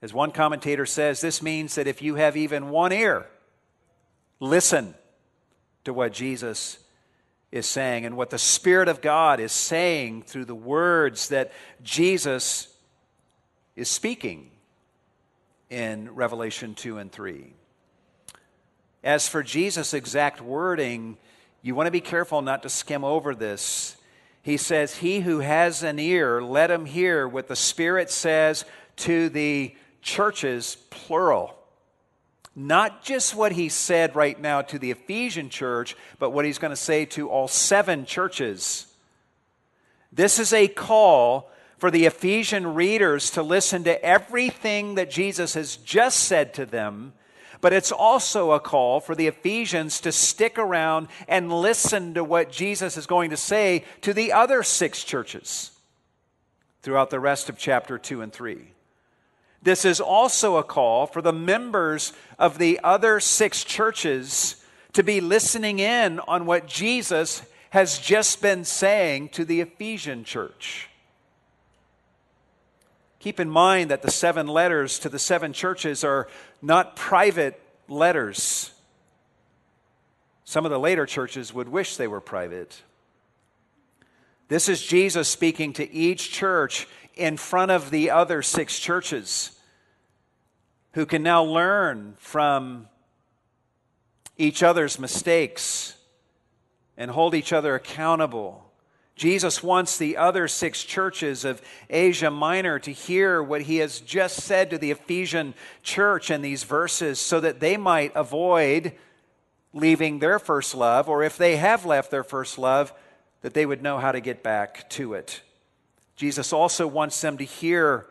As one commentator says, this means that if you have even one ear, listen to what Jesus is saying and what the Spirit of God is saying through the words that Jesus is speaking in Revelation 2 and 3. As for Jesus' exact wording, you want to be careful not to skim over this. He says, He who has an ear, let him hear what the Spirit says to the churches, plural. Not just what he said right now to the Ephesian church, but what he's going to say to all seven churches. This is a call for the Ephesian readers to listen to everything that Jesus has just said to them, but it's also a call for the Ephesians to stick around and listen to what Jesus is going to say to the other six churches throughout the rest of chapter 2 and 3. This is also a call for the members of the other six churches to be listening in on what Jesus has just been saying to the Ephesian church. Keep in mind that the seven letters to the seven churches are not private letters. Some of the later churches would wish they were private. This is Jesus speaking to each church in front of the other six churches who can now learn from each other's mistakes and hold each other accountable. Jesus wants the other six churches of Asia Minor to hear what he has just said to the Ephesian church in these verses so that they might avoid leaving their first love, or if they have left their first love, that they would know how to get back to it. Jesus also wants them to hear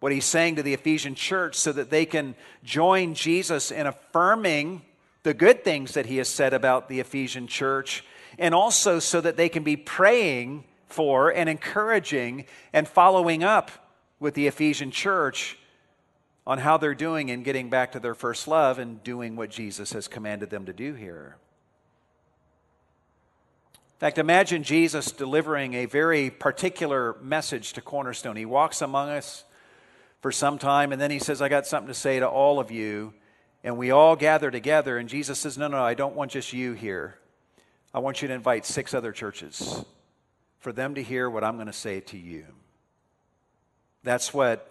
what he's saying to the Ephesian church so that they can join Jesus in affirming the good things that he has said about the Ephesian church, and also so that they can be praying for and encouraging and following up with the Ephesian church on how they're doing and getting back to their first love and doing what Jesus has commanded them to do here. In fact, imagine Jesus delivering a very particular message to Cornerstone. He walks among us for some time, and then he says, I got something to say to all of you. And we all gather together, and Jesus says, No, no, I don't want just you here. I want you to invite six other churches for them to hear what I'm going to say to you. That's what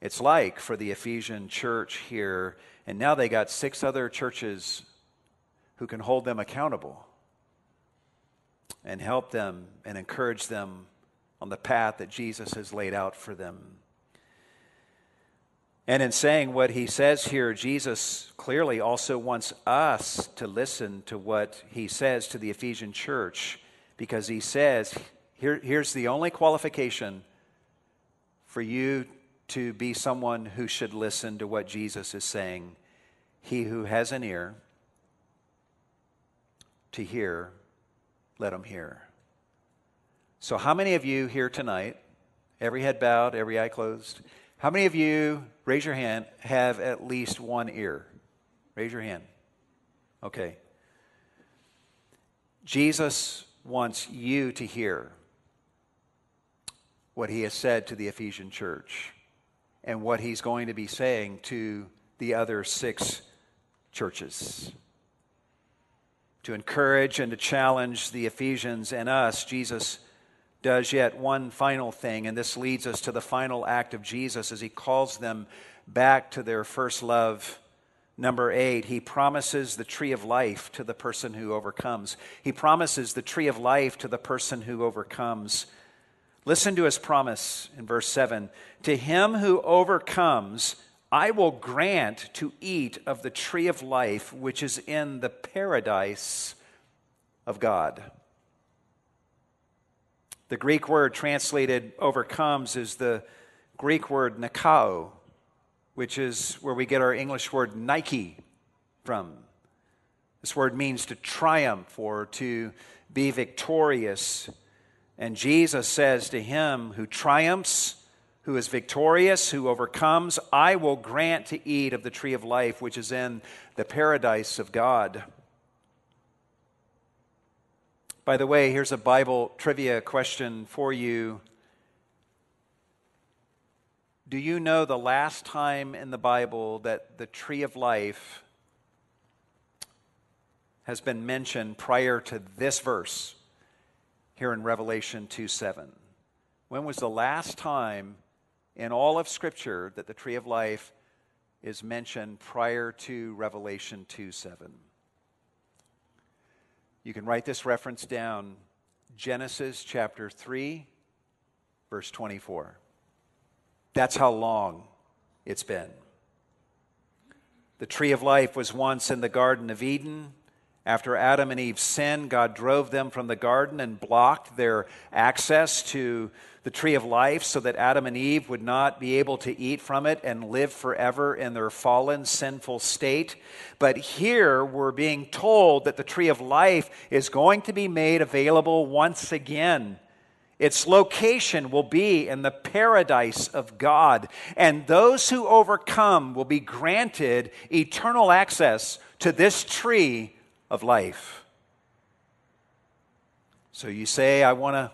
it's like for the Ephesian church here. And now they got six other churches who can hold them accountable and help them and encourage them on the path that Jesus has laid out for them. And in saying what he says here, Jesus clearly also wants us to listen to what he says to the Ephesian church because he says, here, here's the only qualification for you to be someone who should listen to what Jesus is saying. He who has an ear to hear, let him hear. So, how many of you here tonight, every head bowed, every eye closed, how many of you, raise your hand, have at least one ear? Raise your hand. Okay. Jesus wants you to hear what he has said to the Ephesian church and what he's going to be saying to the other six churches. To encourage and to challenge the Ephesians and us, Jesus does yet one final thing, and this leads us to the final act of Jesus as he calls them back to their first love. Number eight, he promises the tree of life to the person who overcomes. He promises the tree of life to the person who overcomes. Listen to his promise in verse 7 To him who overcomes, I will grant to eat of the tree of life which is in the paradise of God. The Greek word translated overcomes is the Greek word nikao, which is where we get our English word Nike from. This word means to triumph or to be victorious. And Jesus says to him who triumphs, who is victorious, who overcomes, I will grant to eat of the tree of life, which is in the paradise of God. By the way, here's a Bible trivia question for you. Do you know the last time in the Bible that the tree of life has been mentioned prior to this verse? here in Revelation 2 7. When was the last time in all of Scripture that the tree of life is mentioned prior to Revelation 2 7? You can write this reference down Genesis chapter 3, verse 24. That's how long it's been. The tree of life was once in the Garden of Eden. After Adam and Eve sinned, God drove them from the garden and blocked their access to the tree of life so that Adam and Eve would not be able to eat from it and live forever in their fallen, sinful state. But here we're being told that the tree of life is going to be made available once again. Its location will be in the paradise of God, and those who overcome will be granted eternal access to this tree of life. So you say, I want to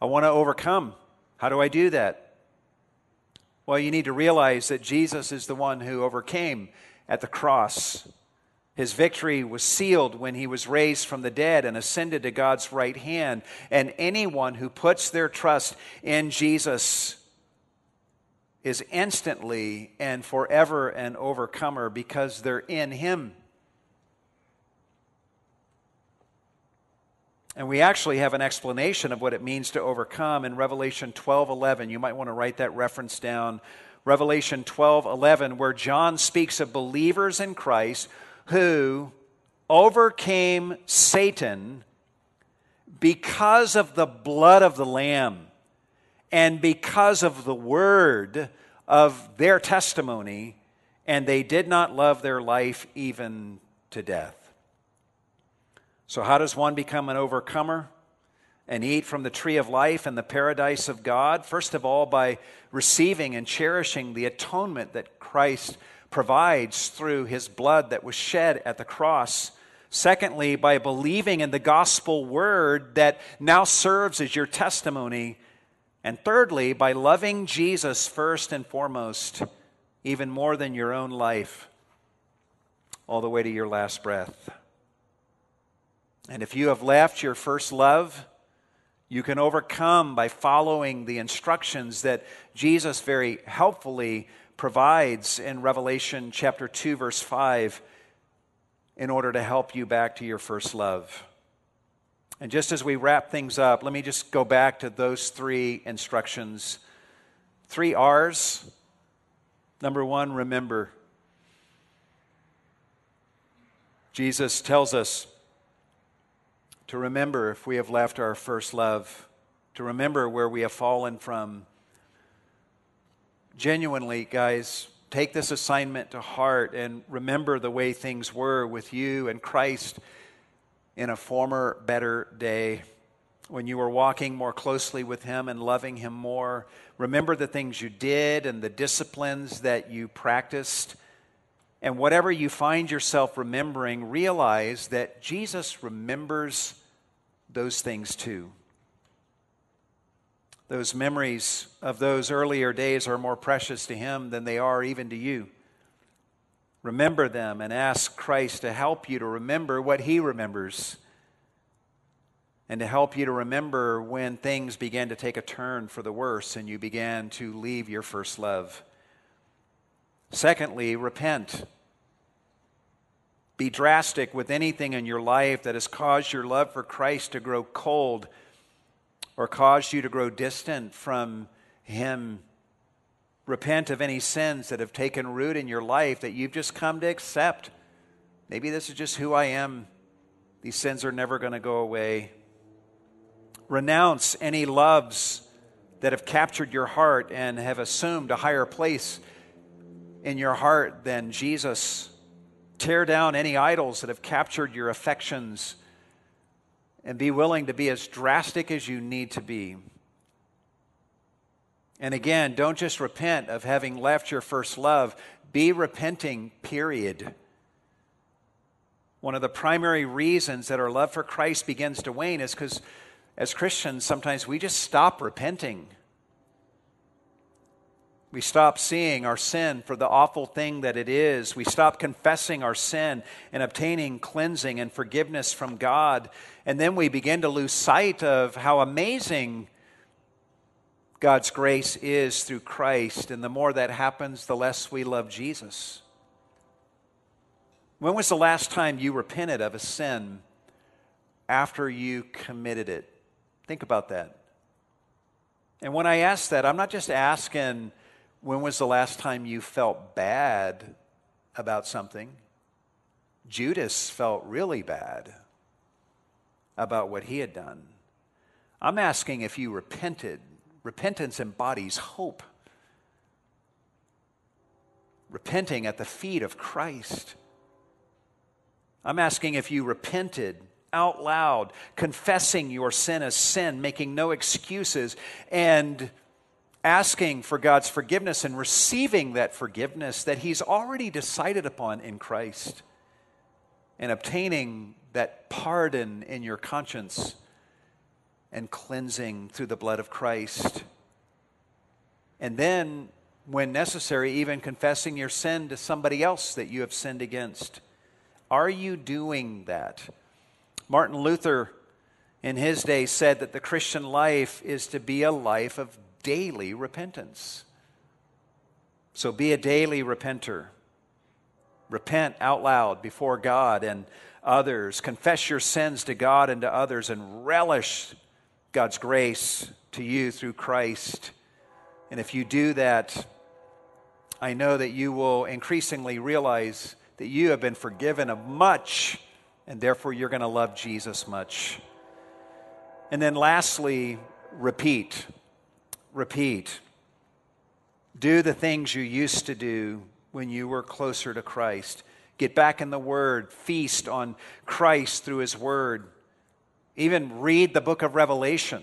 I want to overcome. How do I do that? Well, you need to realize that Jesus is the one who overcame at the cross. His victory was sealed when he was raised from the dead and ascended to God's right hand. And anyone who puts their trust in Jesus is instantly and forever an overcomer because they're in him. And we actually have an explanation of what it means to overcome in Revelation 12 11. You might want to write that reference down. Revelation 12 11, where John speaks of believers in Christ who overcame Satan because of the blood of the Lamb and because of the word of their testimony, and they did not love their life even to death. So, how does one become an overcomer? and eat from the tree of life and the paradise of God? First of all, by receiving and cherishing the atonement that Christ provides through his blood that was shed at the cross. Secondly, by believing in the gospel word that now serves as your testimony. And thirdly, by loving Jesus first and foremost, even more than your own life, all the way to your last breath. And if you have left your first love, you can overcome by following the instructions that Jesus very helpfully provides in Revelation chapter 2, verse 5, in order to help you back to your first love. And just as we wrap things up, let me just go back to those three instructions. Three R's. Number one, remember. Jesus tells us to remember if we have left our first love, to remember where we have fallen from, genuinely, guys, take this assignment to heart and remember the way things were with you and Christ in a former, better day when you were walking more closely with Him and loving Him more. Remember the things you did and the disciplines that you practiced. And whatever you find yourself remembering, realize that Jesus remembers those things too. Those memories of those earlier days are more precious to Him than they are even to you. Remember them and ask Christ to help you to remember what He remembers and to help you to remember when things began to take a turn for the worse and you began to leave your first love. Secondly, repent. Be drastic with anything in your life that has caused your love for Christ to grow cold or caused you to grow distant from Him. Repent of any sins that have taken root in your life that you've just come to accept. Maybe this is just who I am. These sins are never going to go away. Renounce any loves that have captured your heart and have assumed a higher place in your heart than Jesus. Tear down any idols that have captured your affections and be willing to be as drastic as you need to be. And again, don't just repent of having left your first love, be repenting, period. One of the primary reasons that our love for Christ begins to wane is because as Christians, sometimes we just stop repenting. We stop seeing our sin for the awful thing that it is. We stop confessing our sin and obtaining cleansing and forgiveness from God. And then we begin to lose sight of how amazing God's grace is through Christ. And the more that happens, the less we love Jesus. When was the last time you repented of a sin after you committed it? Think about that. And when I ask that, I'm not just asking when was the last time you felt bad about something? Judas felt really bad about what he had done. I'm asking if you repented. Repentance embodies hope. Repenting at the feet of Christ. I'm asking if you repented out loud, confessing your sin as sin, making no excuses, and asking for God's forgiveness and receiving that forgiveness that He's already decided upon in Christ and obtaining that pardon in your conscience and cleansing through the blood of Christ. And then, when necessary, even confessing your sin to somebody else that you have sinned against. Are you doing that? Martin Luther, in his day, said that the Christian life is to be a life of daily repentance. So be a daily repenter. Repent out loud before God and others. Confess your sins to God and to others and relish God's grace to you through Christ. And if you do that, I know that you will increasingly realize that you have been forgiven of much, and therefore you're going to love Jesus much. And then lastly, repeat repeat. Do the things you used to do when you were closer to Christ. Get back in the Word, feast on Christ through His Word. even read the book of Revelation.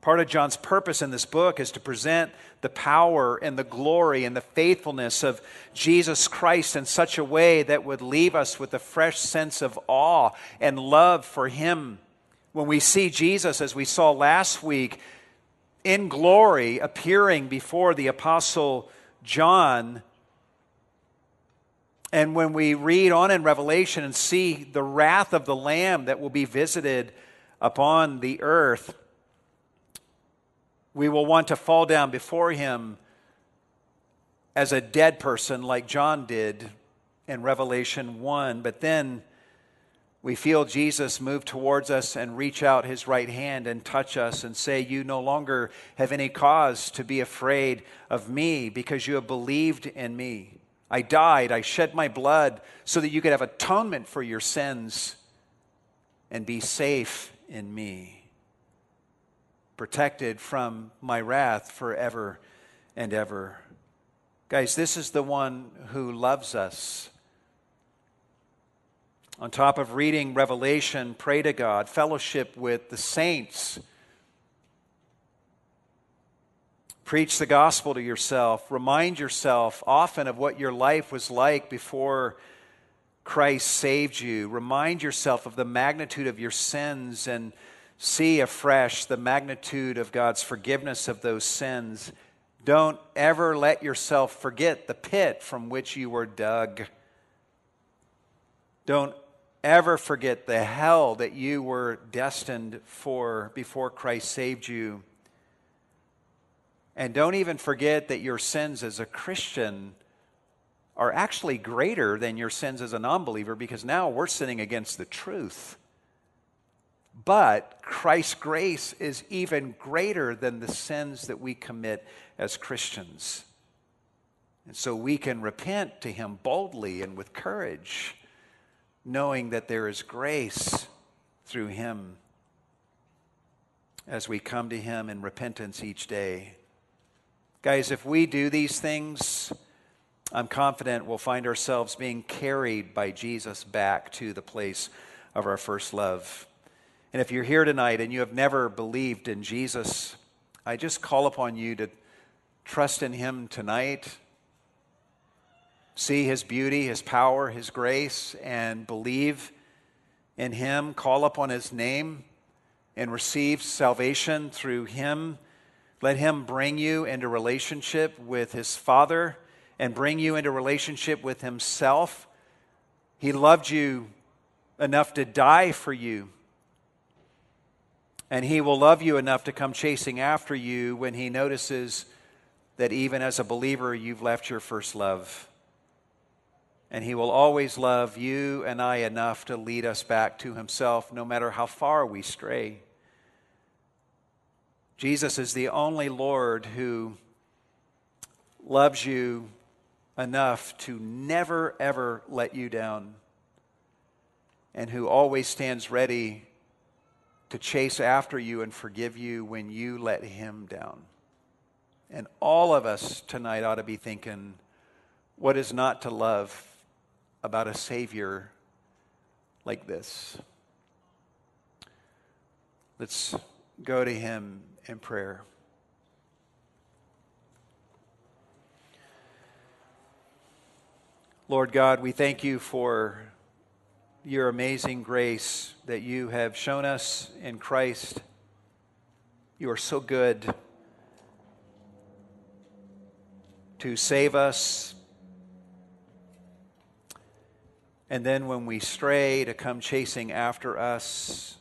Part of John's purpose in this book is to present the power and the glory and the faithfulness of Jesus Christ in such a way that would leave us with a fresh sense of awe and love for Him. When we see Jesus, as we saw last week, in glory appearing before the Apostle John, and when we read on in Revelation and see the wrath of the Lamb that will be visited upon the earth, we will want to fall down before him as a dead person, like John did in Revelation 1. But then we feel Jesus move towards us and reach out his right hand and touch us and say, You no longer have any cause to be afraid of me because you have believed in me. I died, I shed my blood so that you could have atonement for your sins and be safe in me protected from my wrath forever and ever. Guys, this is the one who loves us. On top of reading Revelation, pray to God, fellowship with the saints. Preach the gospel to yourself. Remind yourself often of what your life was like before Christ saved you. Remind yourself of the magnitude of your sins and see afresh the magnitude of God's forgiveness of those sins. Don't ever let yourself forget the pit from which you were dug. Don't ever forget the hell that you were destined for before Christ saved you. And don't even forget that your sins as a Christian are actually greater than your sins as a non believer because now we're sinning against the truth. But Christ's grace is even greater than the sins that we commit as Christians. And so we can repent to Him boldly and with courage, knowing that there is grace through Him as we come to Him in repentance each day. Guys, if we do these things, I'm confident we'll find ourselves being carried by Jesus back to the place of our first love. And if you're here tonight and you have never believed in Jesus, I just call upon you to trust in Him tonight, see His beauty, His power, His grace, and believe in Him. Call upon His name and receive salvation through Him. Let Him bring you into relationship with His Father and bring you into relationship with Himself. He loved you enough to die for you and he will love you enough to come chasing after you when he notices that even as a believer, you've left your first love. And he will always love you and I enough to lead us back to himself, no matter how far we stray. Jesus is the only Lord who loves you enough to never, ever let you down, and who always stands ready to chase after you and forgive you when you let him down. And all of us tonight ought to be thinking, what is not to love about a Savior like this? Let's go to him in prayer. Lord God, we thank you for your amazing grace that you have shown us in Christ. You are so good to save us. And then when we stray, to come chasing after us.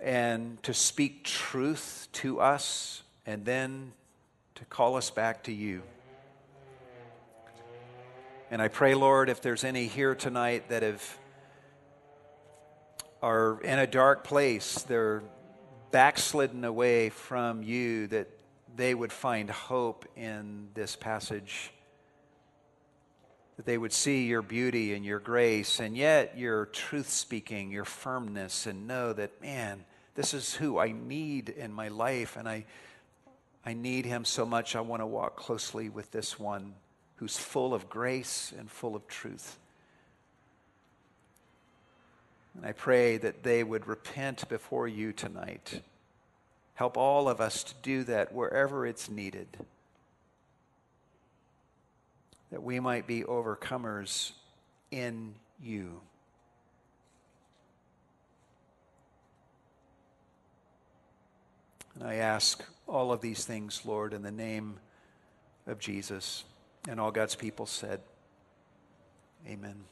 And to speak truth to us, and then to call us back to you. And I pray, Lord, if there's any here tonight that have are in a dark place, they're backslidden away from you, that they would find hope in this passage. That they would see your beauty and your grace, and yet your truth speaking, your firmness, and know that, man, this is who I need in my life, and I, I need him so much. I want to walk closely with this one who's full of grace and full of truth. And I pray that they would repent before you tonight. Help all of us to do that wherever it's needed. That we might be overcomers in you. And I ask all of these things, Lord, in the name of Jesus. And all God's people said, Amen.